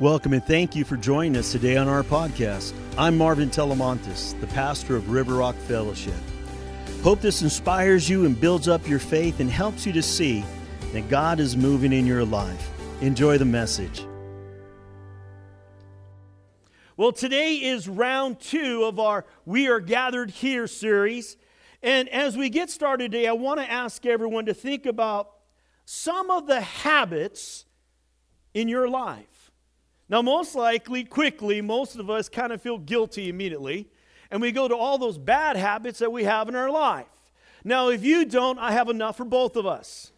Welcome and thank you for joining us today on our podcast. I'm Marvin Telemontis, the pastor of River Rock Fellowship. Hope this inspires you and builds up your faith and helps you to see that God is moving in your life. Enjoy the message. Well, today is round two of our We Are Gathered Here series. And as we get started today, I want to ask everyone to think about some of the habits in your life. Now, most likely, quickly, most of us kind of feel guilty immediately, and we go to all those bad habits that we have in our life. Now, if you don't, I have enough for both of us.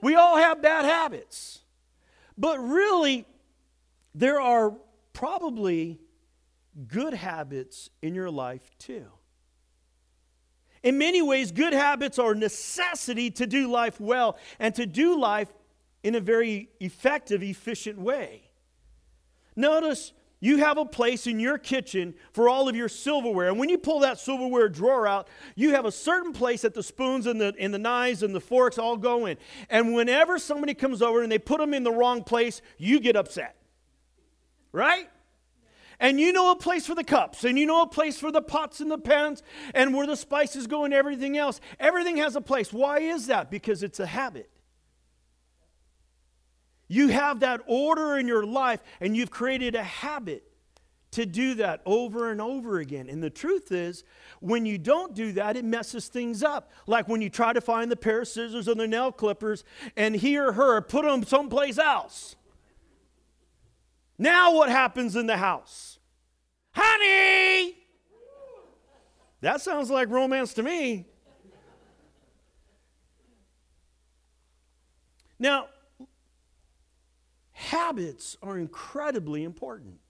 We all have bad habits. But really, there are probably good habits in your life too. In many ways, good habits are a necessity to do life well and to do life in a very effective, efficient way. Notice you have a place in your kitchen for all of your silverware. And when you pull that silverware drawer out, you have a certain place that the spoons and the, and the knives and the forks all go in. And whenever somebody comes over and they put them in the wrong place, you get upset. Right? And you know a place for the cups, and you know a place for the pots and the pans, and where the spices go and everything else. Everything has a place. Why is that? Because it's a habit. You have that order in your life, and you've created a habit to do that over and over again. And the truth is, when you don't do that, it messes things up. Like when you try to find the pair of scissors or the nail clippers, and he or her put them someplace else. Now, what happens in the house? Honey! That sounds like romance to me. Now, Habits are incredibly important.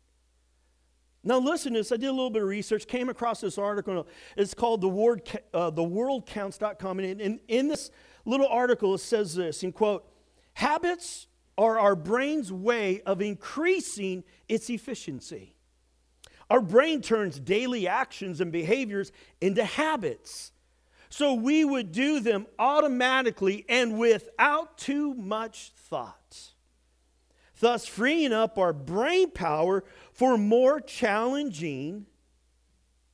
Now, listen to this. I did a little bit of research, came across this article. It's called the, Word, uh, theworldcounts.com. And in, in this little article, it says this in quote, habits are our brain's way of increasing its efficiency. Our brain turns daily actions and behaviors into habits. So we would do them automatically and without too much thought thus freeing up our brain power for more challenging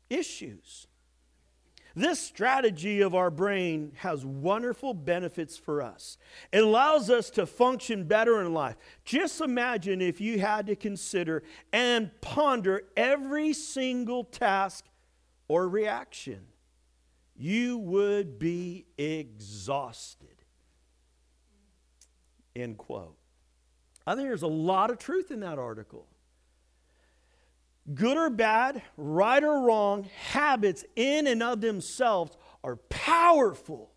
issues. This strategy of our brain has wonderful benefits for us. It allows us to function better in life. Just imagine if you had to consider and ponder every single task or reaction. You would be exhausted. End quote. I think there's a lot of truth in that article. Good or bad, right or wrong, habits in and of themselves are powerful.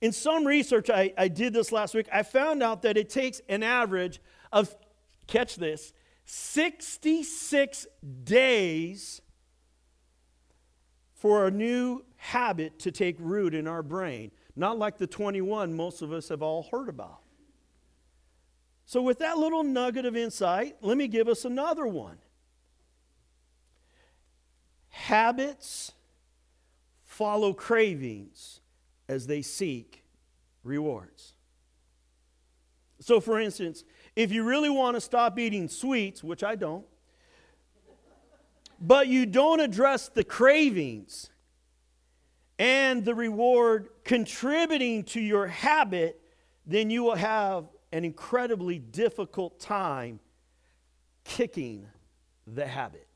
In some research, I, I did this last week, I found out that it takes an average of, catch this, 66 days for a new habit to take root in our brain. Not like the 21 most of us have all heard about. So, with that little nugget of insight, let me give us another one. Habits follow cravings as they seek rewards. So, for instance, if you really want to stop eating sweets, which I don't, but you don't address the cravings and the reward contributing to your habit, then you will have an incredibly difficult time kicking the habit.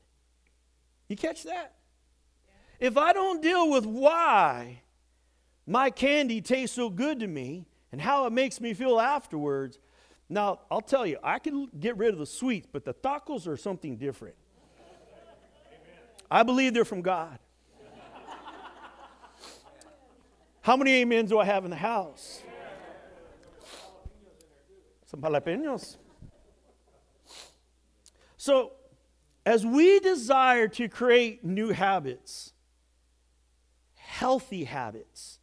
You catch that? If I don't deal with why my candy tastes so good to me and how it makes me feel afterwards, now I'll tell you, I can get rid of the sweets, but the tacos are something different. I believe they're from God. How many amens do I have in the house? Some jalapenos. So, as we desire to create new habits, healthy habits,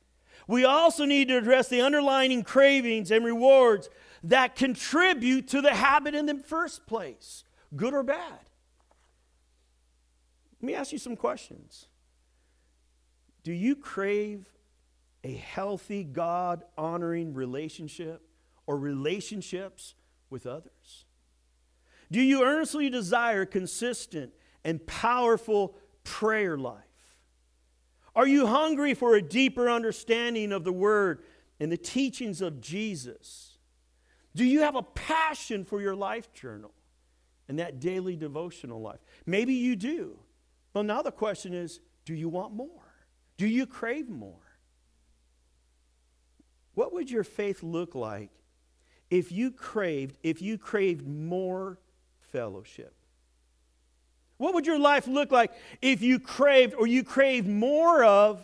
we also need to address the underlying cravings and rewards that contribute to the habit in the first place, good or bad. Let me ask you some questions. Do you crave a healthy, God honoring relationship? Or relationships with others? Do you earnestly desire consistent and powerful prayer life? Are you hungry for a deeper understanding of the Word and the teachings of Jesus? Do you have a passion for your life journal and that daily devotional life? Maybe you do. Well, now the question is do you want more? Do you crave more? What would your faith look like if you craved if you craved more fellowship? What would your life look like if you craved or you craved more of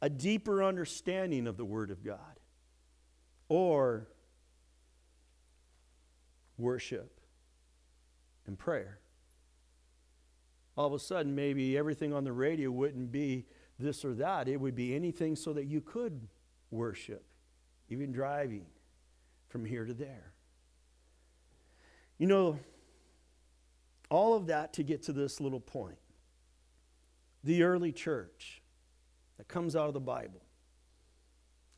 a deeper understanding of the Word of God? Or worship and prayer? All of a sudden, maybe everything on the radio wouldn't be this or that. It would be anything so that you could worship, even driving from here to there. You know, all of that to get to this little point. The early church that comes out of the Bible.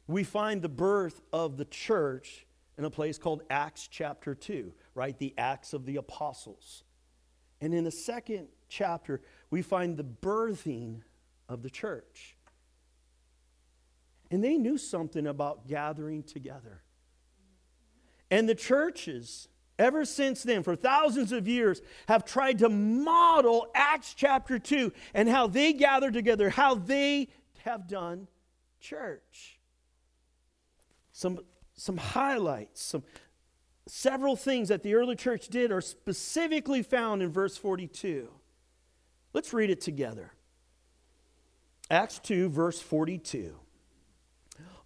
We find the birth of the church in a place called Acts chapter 2, right? The Acts of the Apostles. And in the second chapter, we find the birthing of the church. And they knew something about gathering together. And the churches ever since then, for thousands of years, have tried to model Acts chapter 2 and how they gather together, how they have done church. Some, some highlights, some, several things that the early church did are specifically found in verse 42. Let's read it together. Acts 2, verse 42.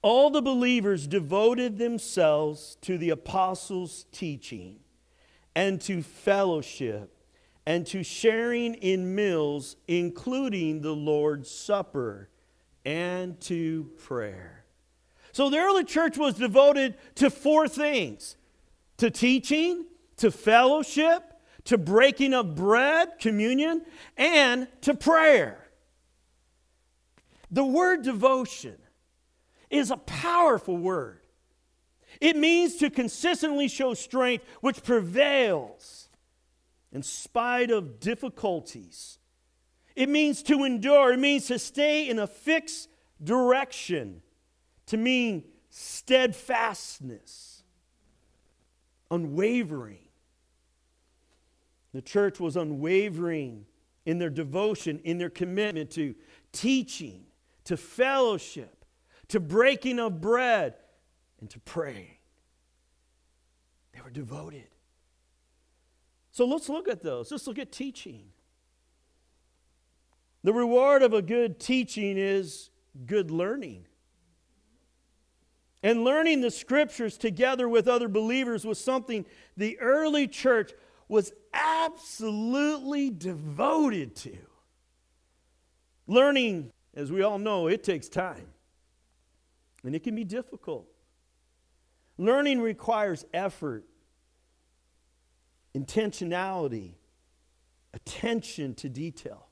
All the believers devoted themselves to the apostles' teaching and to fellowship and to sharing in meals, including the Lord's Supper, and to prayer. So the early church was devoted to four things to teaching, to fellowship, to breaking of bread, communion, and to prayer. The word devotion is a powerful word. It means to consistently show strength which prevails in spite of difficulties. It means to endure. It means to stay in a fixed direction, to mean steadfastness, unwavering. The church was unwavering in their devotion, in their commitment to teaching, to fellowship, to breaking of bread, and to praying. They were devoted. So let's look at those. Let's look at teaching. The reward of a good teaching is good learning. And learning the scriptures together with other believers was something the early church was absolutely devoted to. Learning, as we all know, it takes time. And it can be difficult. Learning requires effort, intentionality, attention to detail.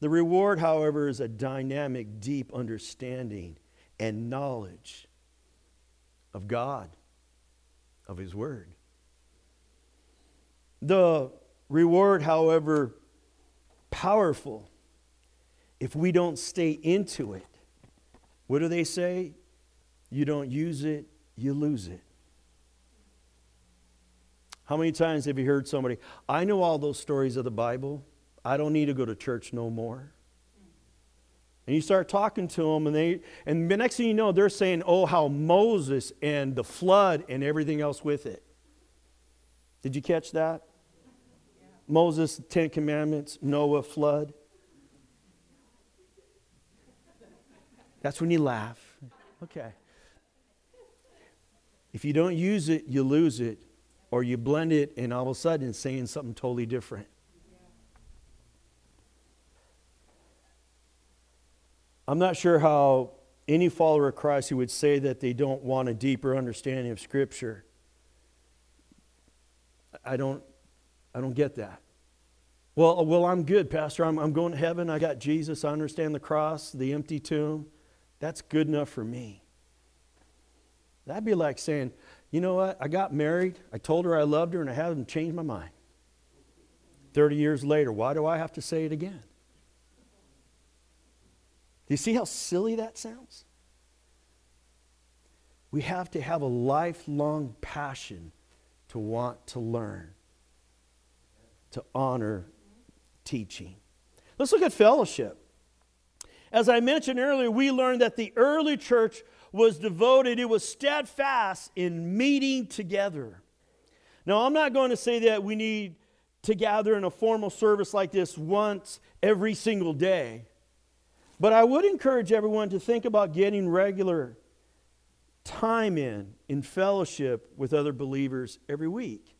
The reward, however, is a dynamic, deep understanding and knowledge of God, of His Word. The reward, however, powerful if we don't stay into it. What do they say? You don't use it, you lose it. How many times have you heard somebody, I know all those stories of the Bible. I don't need to go to church no more. And you start talking to them, and they and the next thing you know, they're saying, Oh, how Moses and the flood and everything else with it. Did you catch that? Yeah. Moses, Ten Commandments, Noah, flood. That's when you laugh. Okay. If you don't use it, you lose it, or you blend it, and all of a sudden it's saying something totally different. I'm not sure how any follower of Christ who would say that they don't want a deeper understanding of Scripture. I don't, I don't get that. Well, well, I'm good, Pastor. I'm, I'm going to heaven. I got Jesus. I understand the cross, the empty tomb. That's good enough for me. That'd be like saying, you know what? I got married, I told her I loved her, and I haven't changed my mind. 30 years later, why do I have to say it again? Do you see how silly that sounds? We have to have a lifelong passion to want to learn, to honor teaching. Let's look at fellowship. As I mentioned earlier, we learned that the early church was devoted, it was steadfast in meeting together. Now, I'm not going to say that we need to gather in a formal service like this once every single day, but I would encourage everyone to think about getting regular time in, in fellowship with other believers every week.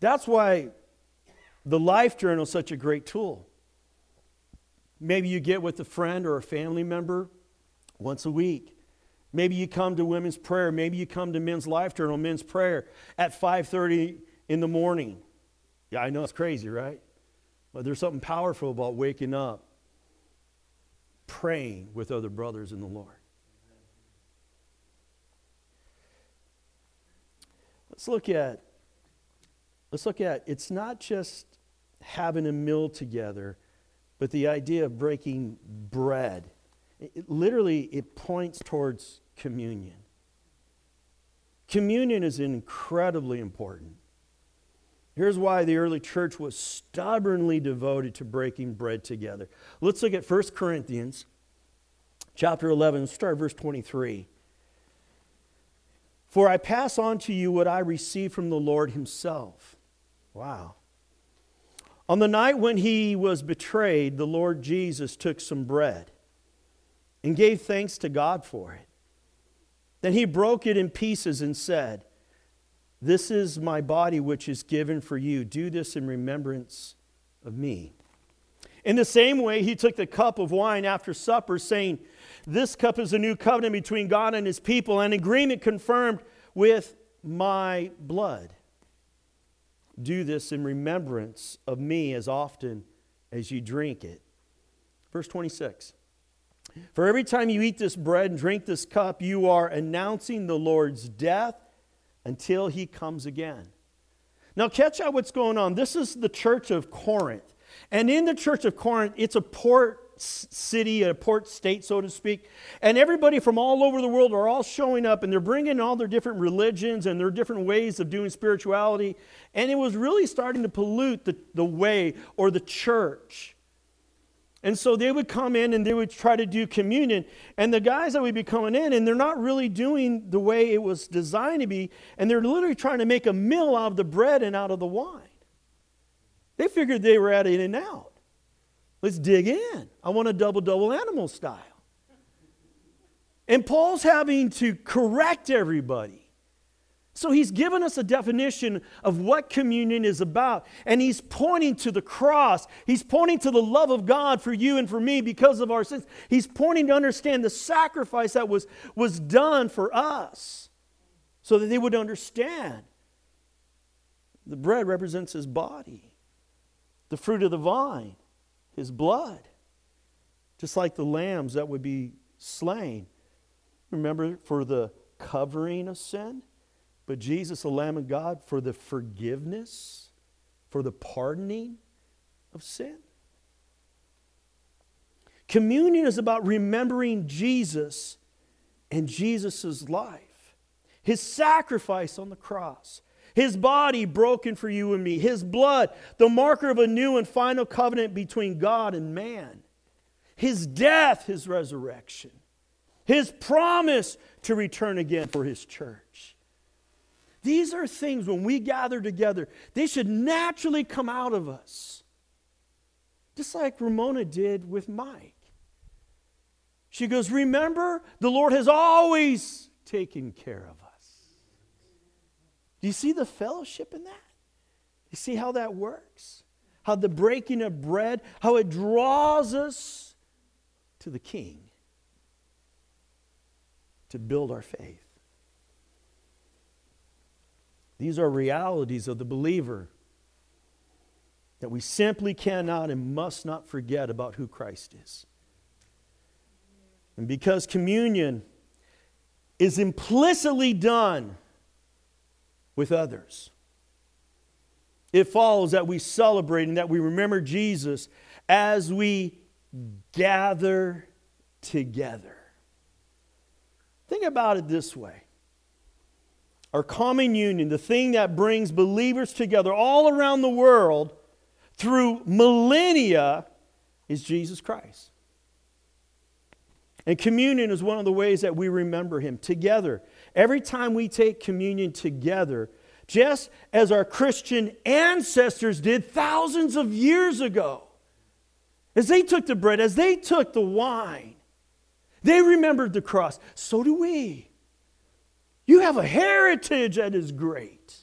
That's why the Life Journal is such a great tool. Maybe you get with a friend or a family member once a week. Maybe you come to women's prayer. Maybe you come to men's life journal, men's prayer at 5:30 in the morning. Yeah, I know it's crazy, right? But there's something powerful about waking up, praying with other brothers in the Lord. Let's look at let's look at it's not just having a meal together, but the idea of breaking bread. It, literally, it points towards communion. Communion is incredibly important. Here's why the early church was stubbornly devoted to breaking bread together. Let's look at 1 Corinthians chapter 11, start verse 23. For I pass on to you what I received from the Lord himself. Wow. On the night when he was betrayed, the Lord Jesus took some bread and gave thanks to God for it. Then he broke it in pieces and said, This is my body which is given for you. Do this in remembrance of me. In the same way, he took the cup of wine after supper, saying, This cup is a new covenant between God and his people, an agreement confirmed with my blood. Do this in remembrance of me as often as you drink it. Verse 26. For every time you eat this bread and drink this cup, you are announcing the Lord's death until he comes again. Now, catch out what's going on. This is the church of Corinth. And in the church of Corinth, it's a port city, a port state, so to speak. And everybody from all over the world are all showing up and they're bringing all their different religions and their different ways of doing spirituality. And it was really starting to pollute the, the way or the church. And so they would come in and they would try to do communion. And the guys that would be coming in, and they're not really doing the way it was designed to be. And they're literally trying to make a meal out of the bread and out of the wine. They figured they were at In-N-Out. Let's dig in. I want a double double animal style. And Paul's having to correct everybody. So he's given us a definition of what communion is about. And he's pointing to the cross. He's pointing to the love of God for you and for me because of our sins. He's pointing to understand the sacrifice that was, was done for us so that they would understand. The bread represents his body, the fruit of the vine his blood, just like the lambs that would be slain. Remember, for the covering of sin, but Jesus, the Lamb of God, for the forgiveness, for the pardoning of sin. Communion is about remembering Jesus and Jesus' life, his sacrifice on the cross, his body broken for you and me, His blood, the marker of a new and final covenant between God and man, His death, His resurrection, His promise to return again for His church. These are things when we gather together, they should naturally come out of us. Just like Ramona did with Mike. She goes, Remember, the Lord has always taken care of us. Do you see the fellowship in that? You see how that works? How the breaking of bread, how it draws us to the King to build our faith. These are realities of the believer that we simply cannot and must not forget about who Christ is. And because communion is implicitly done with others. It follows that we celebrate and that we remember Jesus as we gather together. Think about it this way our common union, the thing that brings believers together all around the world through millennia, is Jesus Christ. And communion is one of the ways that we remember him together. Every time we take communion together, just as our Christian ancestors did thousands of years ago, as they took the bread, as they took the wine, they remembered the cross. So do we. You have a heritage that is great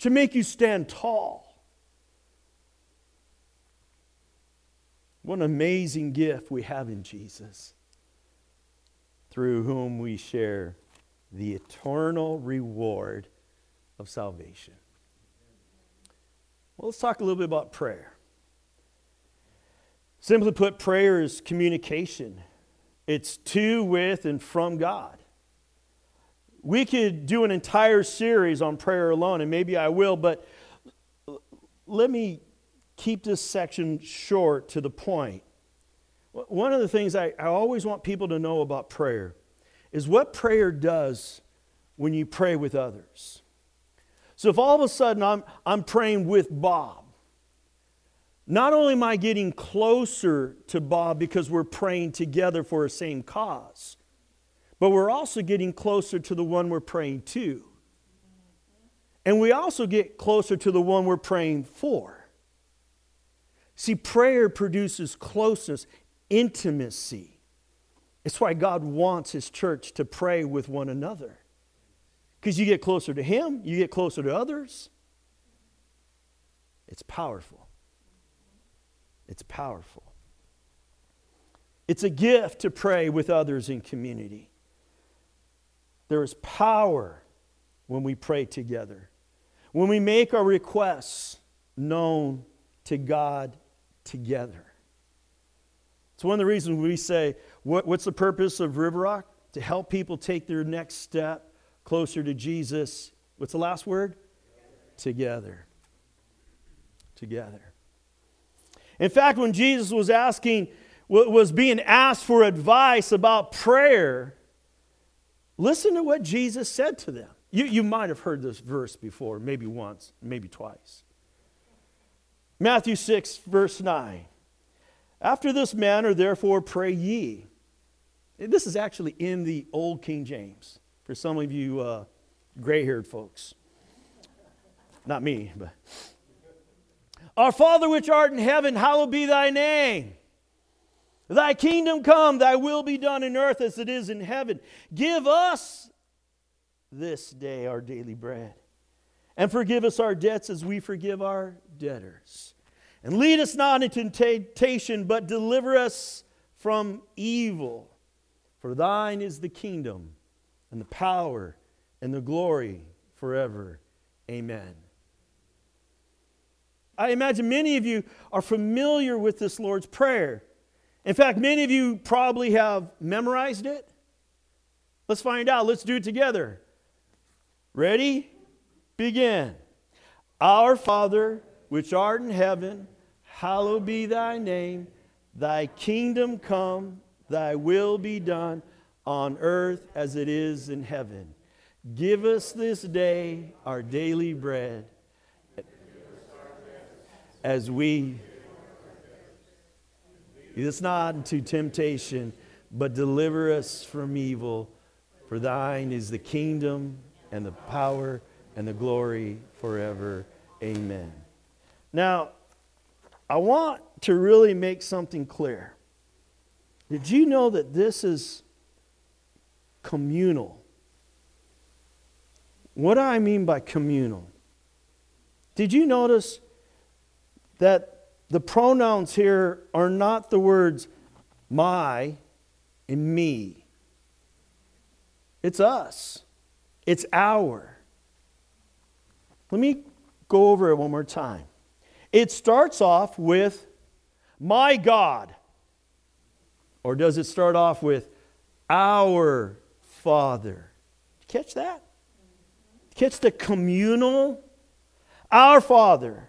to make you stand tall. What an amazing gift we have in Jesus, through whom we share the eternal reward of salvation. Well, let's talk a little bit about prayer. Simply put, prayer is communication, it's to, with, and from God. We could do an entire series on prayer alone, and maybe I will, but let me keep this section short to the point. One of the things I, I always want people to know about prayer is what prayer does when you pray with others. So if all of a sudden I'm, I'm praying with Bob, not only am I getting closer to Bob because we're praying together for a same cause, but we're also getting closer to the one we're praying to. And we also get closer to the one we're praying for. See, prayer produces closeness, intimacy. It's why God wants His church to pray with one another. Because you get closer to Him, you get closer to others. It's powerful. It's powerful. It's a gift to pray with others in community. There is power when we pray together, when we make our requests known to God together. It's one of the reasons we say, what, what's the purpose of River Rock? To help people take their next step closer to Jesus. What's the last word? Together. Together. In fact, when Jesus was asking, was being asked for advice about prayer, listen to what Jesus said to them. You, you might have heard this verse before, maybe once, maybe twice. Matthew 6, verse 9. After this manner, therefore, pray ye. This is actually in the Old King James for some of you uh, gray haired folks. Not me, but. Our Father which art in heaven, hallowed be thy name. Thy kingdom come, thy will be done in earth as it is in heaven. Give us this day our daily bread and forgive us our debts as we forgive our debtors. And lead us not into temptation, but deliver us from evil. For thine is the kingdom, and the power, and the glory forever. Amen. I imagine many of you are familiar with this Lord's Prayer. In fact, many of you probably have memorized it. Let's find out. Let's do it together. Ready? begin. Our Father, which art in heaven, hallowed be thy name. Thy kingdom come, thy will be done on earth as it is in heaven. Give us this day our daily bread as we us not into temptation, but deliver us from evil. For thine is the kingdom and the power and the glory forever. Amen. Now, I want to really make something clear. Did you know that this is communal? What do I mean by communal? Did you notice that the pronouns here are not the words my and me? It's us, it's our. Let me go over it one more time. It starts off with my God. Or does it start off with our Father. Catch that? Catch the communal? Our Father.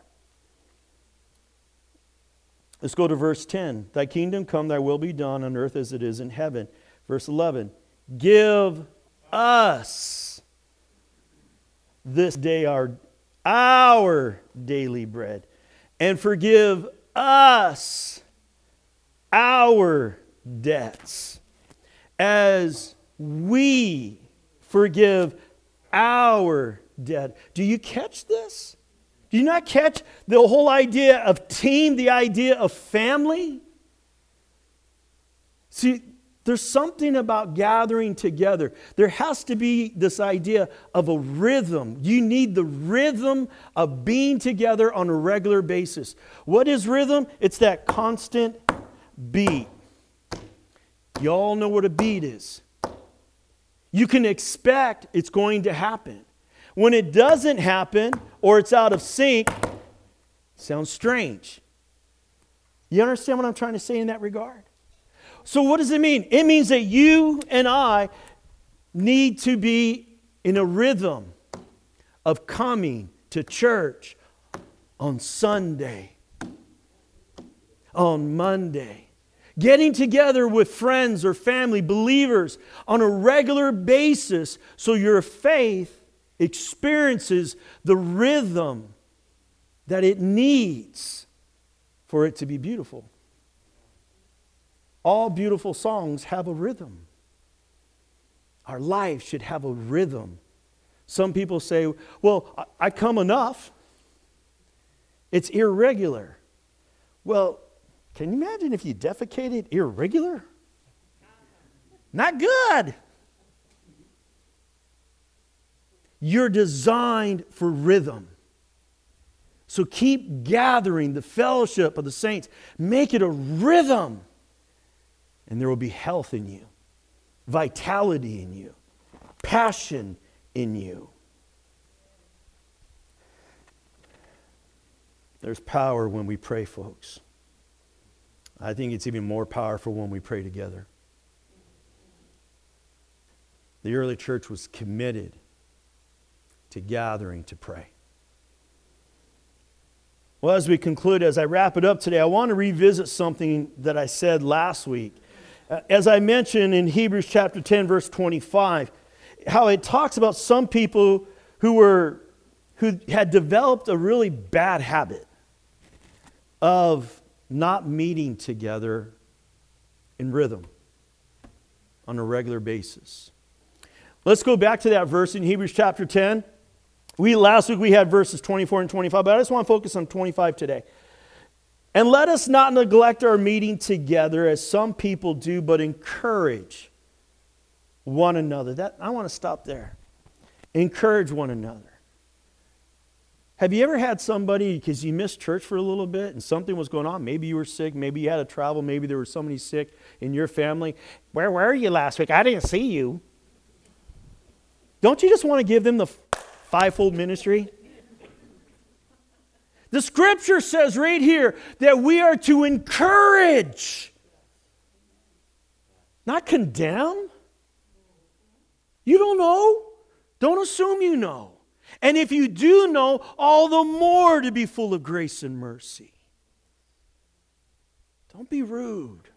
Let's go to verse 10. Thy kingdom come, thy will be done on earth as it is in heaven. Verse 11. Give us this day our, our daily bread, and forgive us our debts as we forgive our debt. Do you catch this? Do you not catch the whole idea of team, the idea of family? See, there's something about gathering together. There has to be this idea of a rhythm. You need the rhythm of being together on a regular basis. What is rhythm? It's that constant beat. You all know what a beat is. You can expect it's going to happen. When it doesn't happen or it's out of sync, sounds strange. You understand what I'm trying to say in that regard? So, what does it mean? It means that you and I need to be in a rhythm of coming to church on Sunday, on Monday, getting together with friends or family, believers on a regular basis so your faith experiences the rhythm that it needs for it to be beautiful all beautiful songs have a rhythm. Our life should have a rhythm. Some people say, well, I come enough. It's irregular. Well, can you imagine if you defecated irregular? Not good. You're designed for rhythm. So keep gathering the fellowship of the saints. Make it a rhythm and there will be health in you, vitality in you, passion in you. There's power when we pray, folks. I think it's even more powerful when we pray together. The early church was committed to gathering to pray. Well, as we conclude, as I wrap it up today, I want to revisit something that I said last week. Uh, as I mentioned in Hebrews chapter 10, verse 25, how it talks about some people who were who had developed a really bad habit of not meeting together in rhythm on a regular basis. Let's go back to that verse in Hebrews chapter 10. We last week we had verses 24 and 25, but I just want to focus on 25 today. And let us not neglect our meeting together as some people do, but encourage one another. That, I want to stop there. Encourage one another. Have you ever had somebody, because you missed church for a little bit and something was going on? Maybe you were sick, maybe you had to travel, maybe there was somebody sick in your family. Where were you last week? I didn't see you. Don't you just want to give them the fivefold ministry? The scripture says right here that we are to encourage, not condemn. You don't know. Don't assume you know. And if you do know, all the more to be full of grace and mercy. Don't be rude.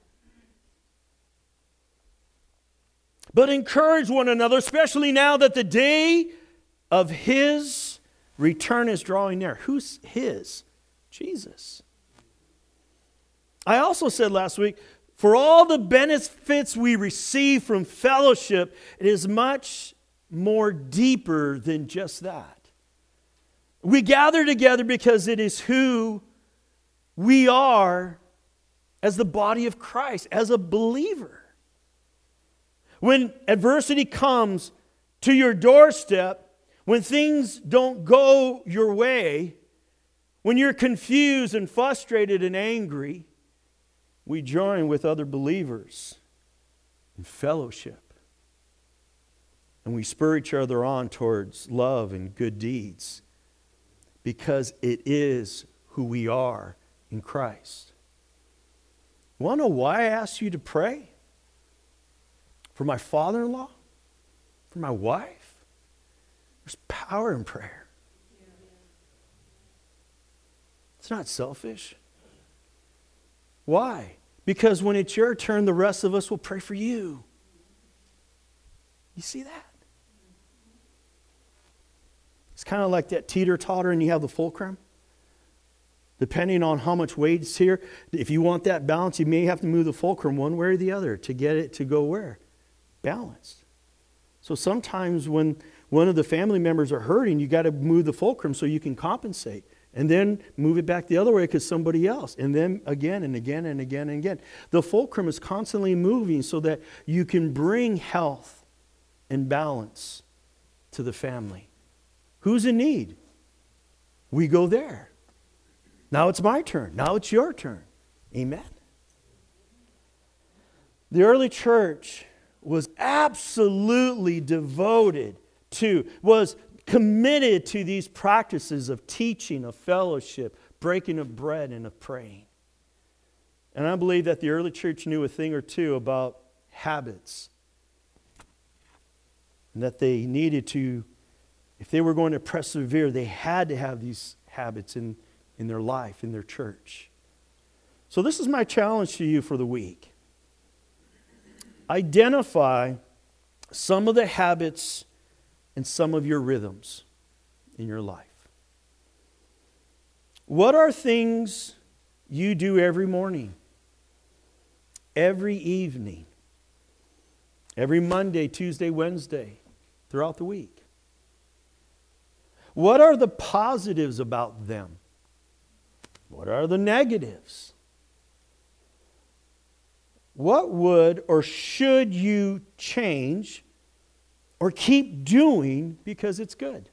But encourage one another, especially now that the day of His Return is drawing near. Who's his? Jesus. I also said last week for all the benefits we receive from fellowship, it is much more deeper than just that. We gather together because it is who we are as the body of Christ, as a believer. When adversity comes to your doorstep, when things don't go your way, when you're confused and frustrated and angry, we join with other believers in fellowship. And we spur each other on towards love and good deeds because it is who we are in Christ. Want to know why I asked you to pray? For my father in law? for my wife. There's power in prayer. It's not selfish. Why? Because when it's your turn, the rest of us will pray for you. You see that? It's kind of like that teeter totter, and you have the fulcrum. Depending on how much weight's here, if you want that balance, you may have to move the fulcrum one way or the other to get it to go where? Balanced. So sometimes when one of the family members are hurting, you got to move the fulcrum so you can compensate. And then move it back the other way because somebody else. And then again and again and again and again. The fulcrum is constantly moving so that you can bring health and balance to the family. Who's in need? We go there. Now it's my turn. Now it's your turn. Amen. The early church was absolutely devoted to, was committed to these practices of teaching, of fellowship, breaking of bread, and of praying. And I believe that the early church knew a thing or two about habits. And that they needed to, if they were going to persevere, they had to have these habits in in their life, in their church. So, this is my challenge to you for the week. Identify some of the habits and some of your rhythms in your life. What are things you do every morning, every evening, every Monday, Tuesday, Wednesday, throughout the week? What are the positives about them? What are the negatives? What would or should you change or keep doing because it's good?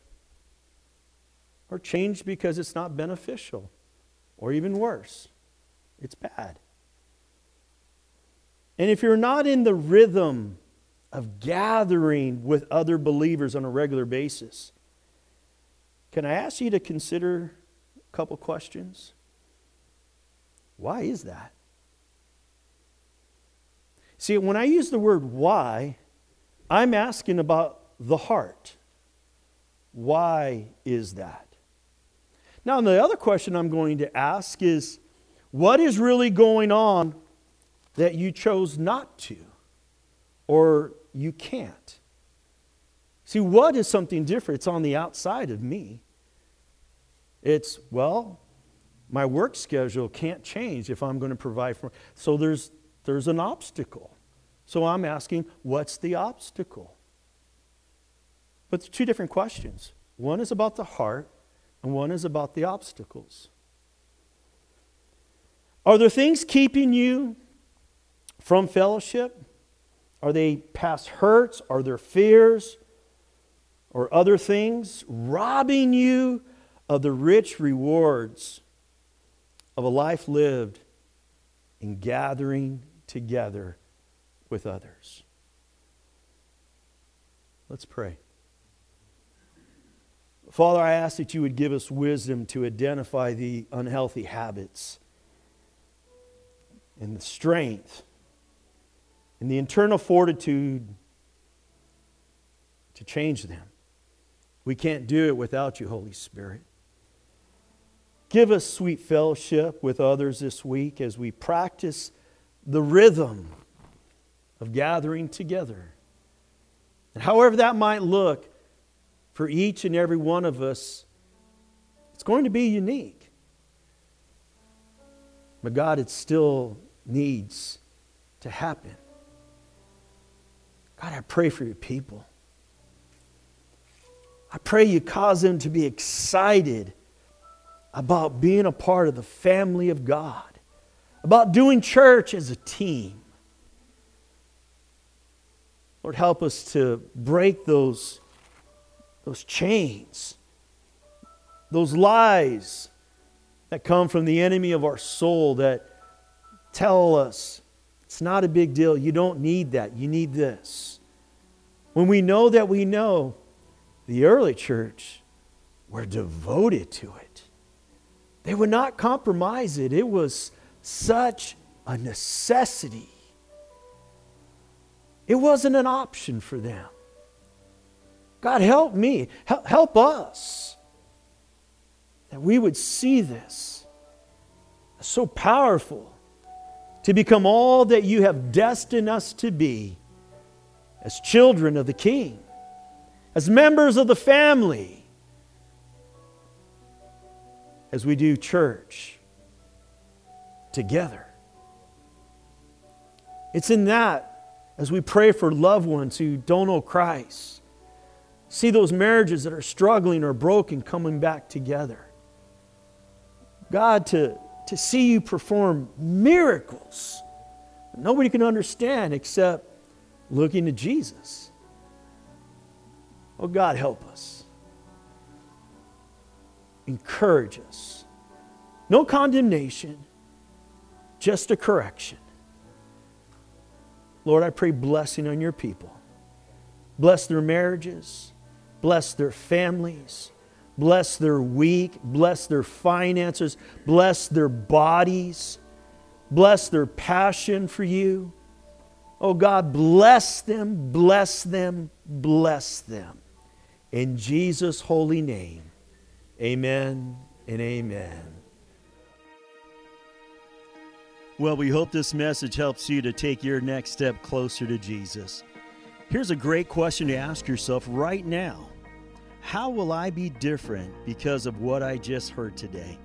Or change because it's not beneficial? Or even worse, it's bad. And if you're not in the rhythm of gathering with other believers on a regular basis, can I ask you to consider a couple questions? Why is that? See, when I use the word why, I'm asking about the heart. Why is that? Now, the other question I'm going to ask is what is really going on that you chose not to or you can't? See, what is something different? It's on the outside of me. It's, well, my work schedule can't change if I'm going to provide for. So there's, there's an obstacle. So I'm asking, what's the obstacle? But two different questions. One is about the heart, and one is about the obstacles. Are there things keeping you from fellowship? Are they past hurts? Are there fears? Or other things robbing you of the rich rewards of a life lived in gathering together with others. Let's pray. Father, I ask that you would give us wisdom to identify the unhealthy habits and the strength and the internal fortitude to change them. We can't do it without you, Holy Spirit. Give us sweet fellowship with others this week as we practice the rhythm of gathering together. And however that might look for each and every one of us, it's going to be unique. But God, it still needs to happen. God, I pray for your people. I pray you cause them to be excited about being a part of the family of God, about doing church as a team. Lord, help us to break those, those chains, those lies that come from the enemy of our soul that tell us it's not a big deal. You don't need that. You need this. When we know that we know, the early church were devoted to it. They would not compromise it. It was such a necessity. It wasn't an option for them. God, help me. Help us. That we would see this as so powerful to become all that you have destined us to be as children of the King, as members of the family, as we do church together. It's in that as we pray for loved ones who don't know Christ, see those marriages that are struggling or broken coming back together. God, to to see you perform miracles nobody can understand except looking to Jesus. Oh, God, help us. Encourage us. No condemnation, just a correction. Lord, I pray blessing on your people. Bless their marriages, bless their families, Bless their week. Bless their finances. Bless their bodies. Bless their passion for you. Oh God, bless them, bless them, bless them. In Jesus' holy name, amen and amen. Well, we hope this message helps you to take your next step closer to Jesus. Here's a great question to ask yourself right now how will I be different because of what I just heard today?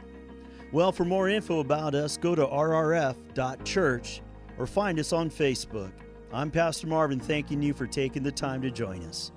Well, for more info about us, go to rrf.church or find us on Facebook. I'm Pastor Marvin, thanking you for taking the time to join us.